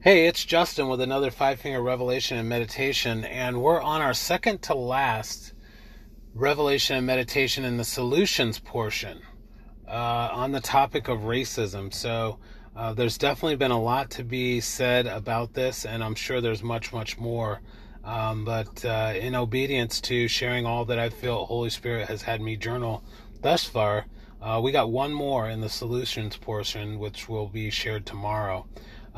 Hey, it's Justin with another Five Finger Revelation and Meditation, and we're on our second to last Revelation and Meditation in the solutions portion uh, on the topic of racism. So, uh, there's definitely been a lot to be said about this, and I'm sure there's much, much more. Um, but uh, in obedience to sharing all that I feel Holy Spirit has had me journal thus far, uh, we got one more in the solutions portion, which will be shared tomorrow.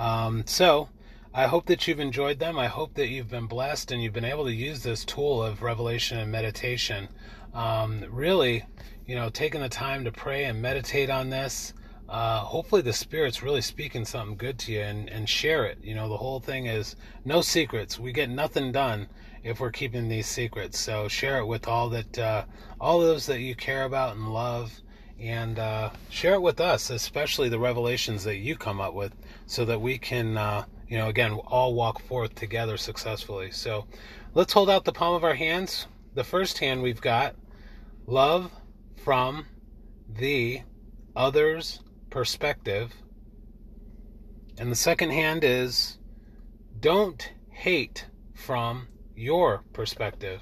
Um, so, I hope that you've enjoyed them. I hope that you've been blessed and you've been able to use this tool of revelation and meditation. Um, really, you know, taking the time to pray and meditate on this. Uh, hopefully, the Spirit's really speaking something good to you and, and share it. You know, the whole thing is no secrets. We get nothing done if we're keeping these secrets. So share it with all that, uh, all those that you care about and love and uh, share it with us, especially the revelations that you come up with, so that we can, uh, you know, again, all walk forth together successfully. So let's hold out the palm of our hands. The first hand we've got love from the other's perspective. And the second hand is don't hate from your perspective.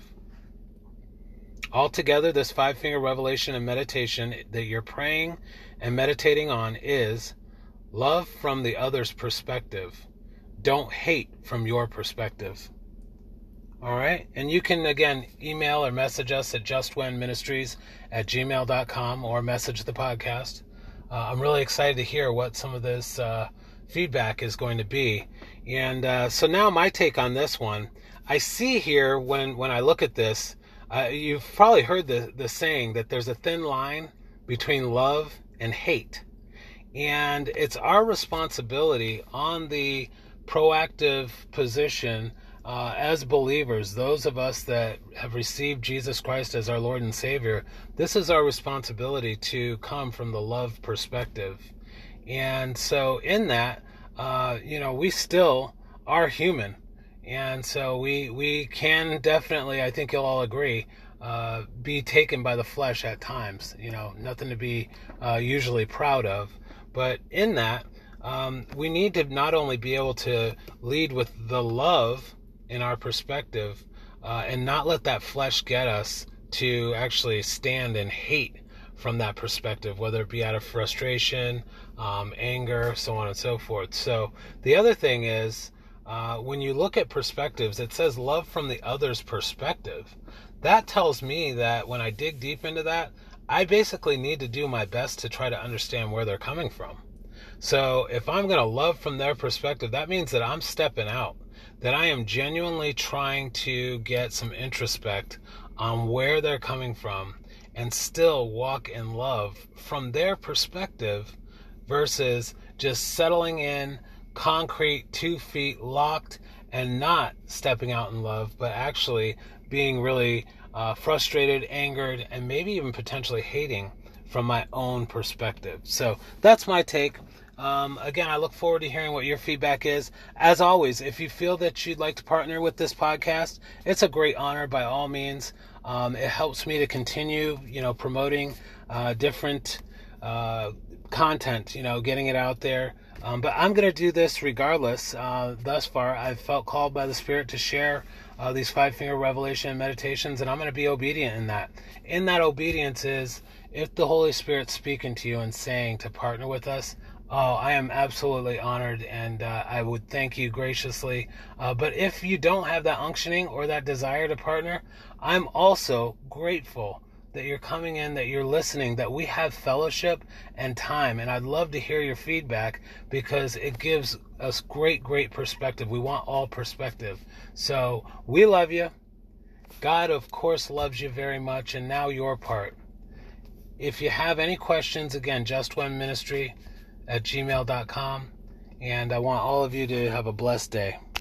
Altogether, this five finger revelation and meditation that you're praying and meditating on is love from the other's perspective. Don't hate from your perspective. All right. And you can, again, email or message us at justwenministries at gmail.com or message the podcast. Uh, I'm really excited to hear what some of this uh, feedback is going to be. And uh, so now my take on this one. I see here when, when I look at this, uh, you've probably heard the, the saying that there's a thin line between love and hate. And it's our responsibility on the proactive position uh, as believers, those of us that have received Jesus Christ as our Lord and Savior, this is our responsibility to come from the love perspective. And so, in that, uh, you know, we still are human and so we we can definitely, I think you'll all agree, uh, be taken by the flesh at times. You know, nothing to be uh, usually proud of, but in that, um, we need to not only be able to lead with the love in our perspective, uh, and not let that flesh get us to actually stand and hate from that perspective, whether it be out of frustration, um, anger, so on and so forth. So the other thing is uh, when you look at perspectives, it says love from the other's perspective. That tells me that when I dig deep into that, I basically need to do my best to try to understand where they're coming from. So if I'm going to love from their perspective, that means that I'm stepping out, that I am genuinely trying to get some introspect on where they're coming from and still walk in love from their perspective versus just settling in concrete, two feet locked, and not stepping out in love, but actually being really uh, frustrated, angered, and maybe even potentially hating from my own perspective. So that's my take. Um, again, I look forward to hearing what your feedback is. As always, if you feel that you'd like to partner with this podcast, it's a great honor by all means. Um, it helps me to continue, you know, promoting uh, different uh, content, you know, getting it out there. Um, but I'm going to do this regardless. Uh, thus far, I've felt called by the Spirit to share uh, these five finger revelation meditations, and I'm going to be obedient in that. In that obedience is if the Holy Spirit's speaking to you and saying to partner with us, Oh, I am absolutely honored and uh, I would thank you graciously. Uh, but if you don't have that unctioning or that desire to partner, I'm also grateful that you're coming in, that you're listening, that we have fellowship and time. And I'd love to hear your feedback because it gives us great, great perspective. We want all perspective. So we love you. God, of course, loves you very much. And now your part. If you have any questions, again, just one ministry at gmail.com. And I want all of you to have a blessed day.